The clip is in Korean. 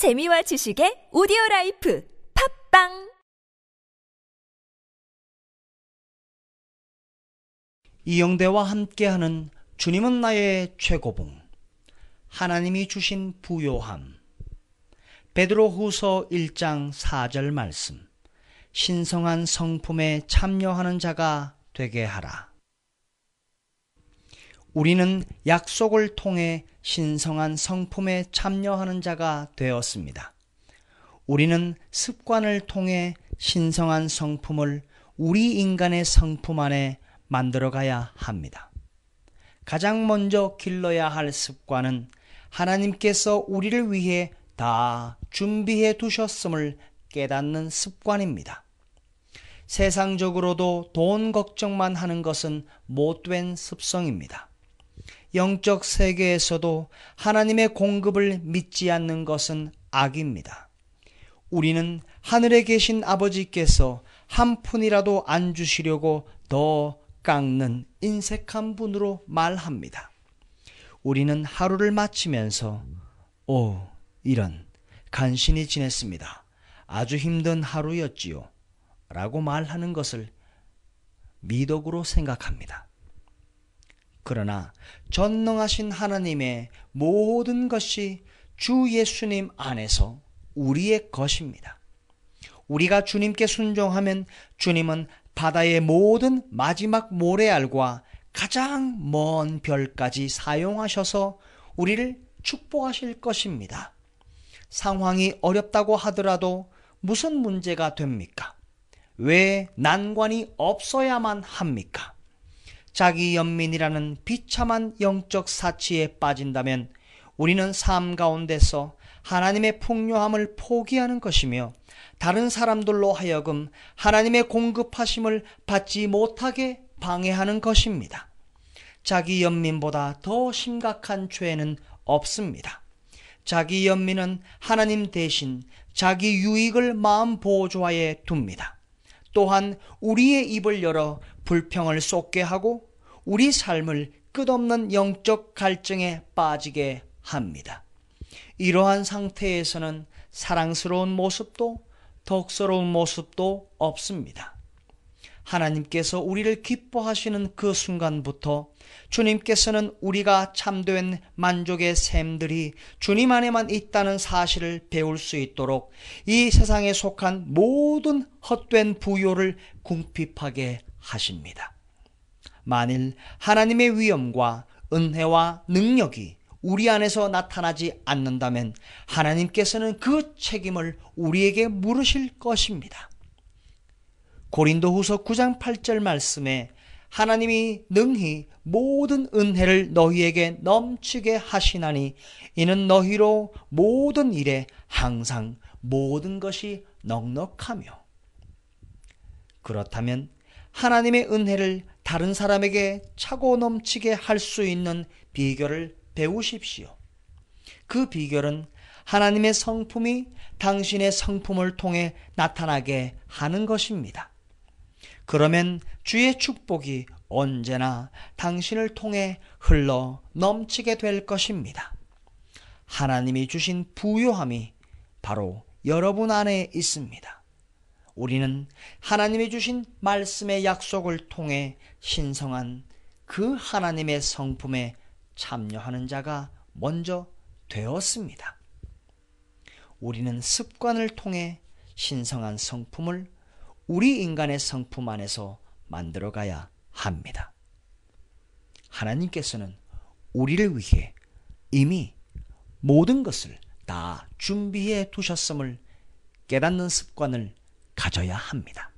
재미와 지식의 오디오 life 팟빵! 이영대와 함께하는 주님은 나의 최고봉 하나님이 주신 부요함. 베드로후서 1장 4절 말씀 신성한 성품에 참여하는 자가 되게 하라. 우리는 약속을 통해 신성한 성품에 참여하는 자가 되었습니다. 우리는 습관을 통해 신성한 성품을 우리 인간의 성품 안에 만들어 가야 합니다. 가장 먼저 길러야 할 습관은 하나님께서 우리를 위해 다 준비해 두셨음을 깨닫는 습관입니다. 세상적으로도 돈 걱정만 하는 것은 못된 습성입니다. 영적 세계에서도 하나님의 공급을 믿지 않는 것은 악입니다. 우리는 하늘에 계신 아버지께서 한 푼이라도 안 주시려고 더 깎는 인색한 분으로 말합니다. 우리는 하루를 마치면서 오 이런 간신히 지냈습니다. 아주 힘든 하루였지요. 라고 말하는 것을 미덕으로 생각합니다. 그러나 전능하신 하나님의 모든 것이 주 예수님 안에서 우리의 것입니다. 우리가 주님께 순종하면 주님은 바다의 모든 마지막 모래알과 가장 먼 별까지 사용하셔서 우리를 축복하실 것입니다. 상황이 어렵다고 하더라도 무슨 문제가 됩니까? 왜 난관이 없어야만 합니까? 자기 연민이라는 비참한 영적 사치에 빠진다면 우리는 삶 가운데서 하나님의 풍요함을 포기하는 것이며 다른 사람들로 하여금 하나님의 공급하심을 받지 못하게 방해하는 것입니다. 자기 연민보다 더 심각한 죄는 없습니다. 자기 연민은 하나님 대신 자기 유익을 마음 보조하에 둡니다. 또한 우리의 입을 열어 불평을 쏟게 하고 우리 삶을 끝없는 영적 갈증에 빠지게 합니다. 이러한 상태에서는 사랑스러운 모습도 덕스러운 모습도 없습니다. 하나님께서 우리를 기뻐하시는 그 순간부터 주님께서는 우리가 참된 만족의 샘들이 주님 안에만 있다는 사실을 배울 수 있도록 이 세상에 속한 모든 헛된 부요를 궁핍하게 하십니다. 만일 하나님의 위엄과 은혜와 능력이 우리 안에서 나타나지 않는다면 하나님께서는 그 책임을 우리에게 물으실 것입니다. 고린도 후서 9장 8절 말씀에 하나님이 능히 모든 은혜를 너희에게 넘치게 하시나니 이는 너희로 모든 일에 항상 모든 것이 넉넉하며 그렇다면 하나님의 은혜를 다른 사람에게 차고 넘치게 할 수 있는 비결을 배우십시오. 그 비결은 하나님의 성품이 당신의 성품을 통해 나타나게 하는 것입니다. 그러면 주의 축복이 언제나 당신을 통해 흘러 넘치게 될 것입니다. 하나님이 주신 부요함이 바로 여러분 안에 있습니다. 우리는 하나님이 주신 말씀의 약속을 통해 신성한 그 하나님의 성품에 참여하는 자가 먼저 되었습니다. 우리는 습관을 통해 신성한 성품을 우리 인간의 성품 안에서 만들어 가야 합니다. 하나님께서는 우리를 위해 이미 모든 것을 다 준비해 두셨음을 깨닫는 습관을 가져야 합니다.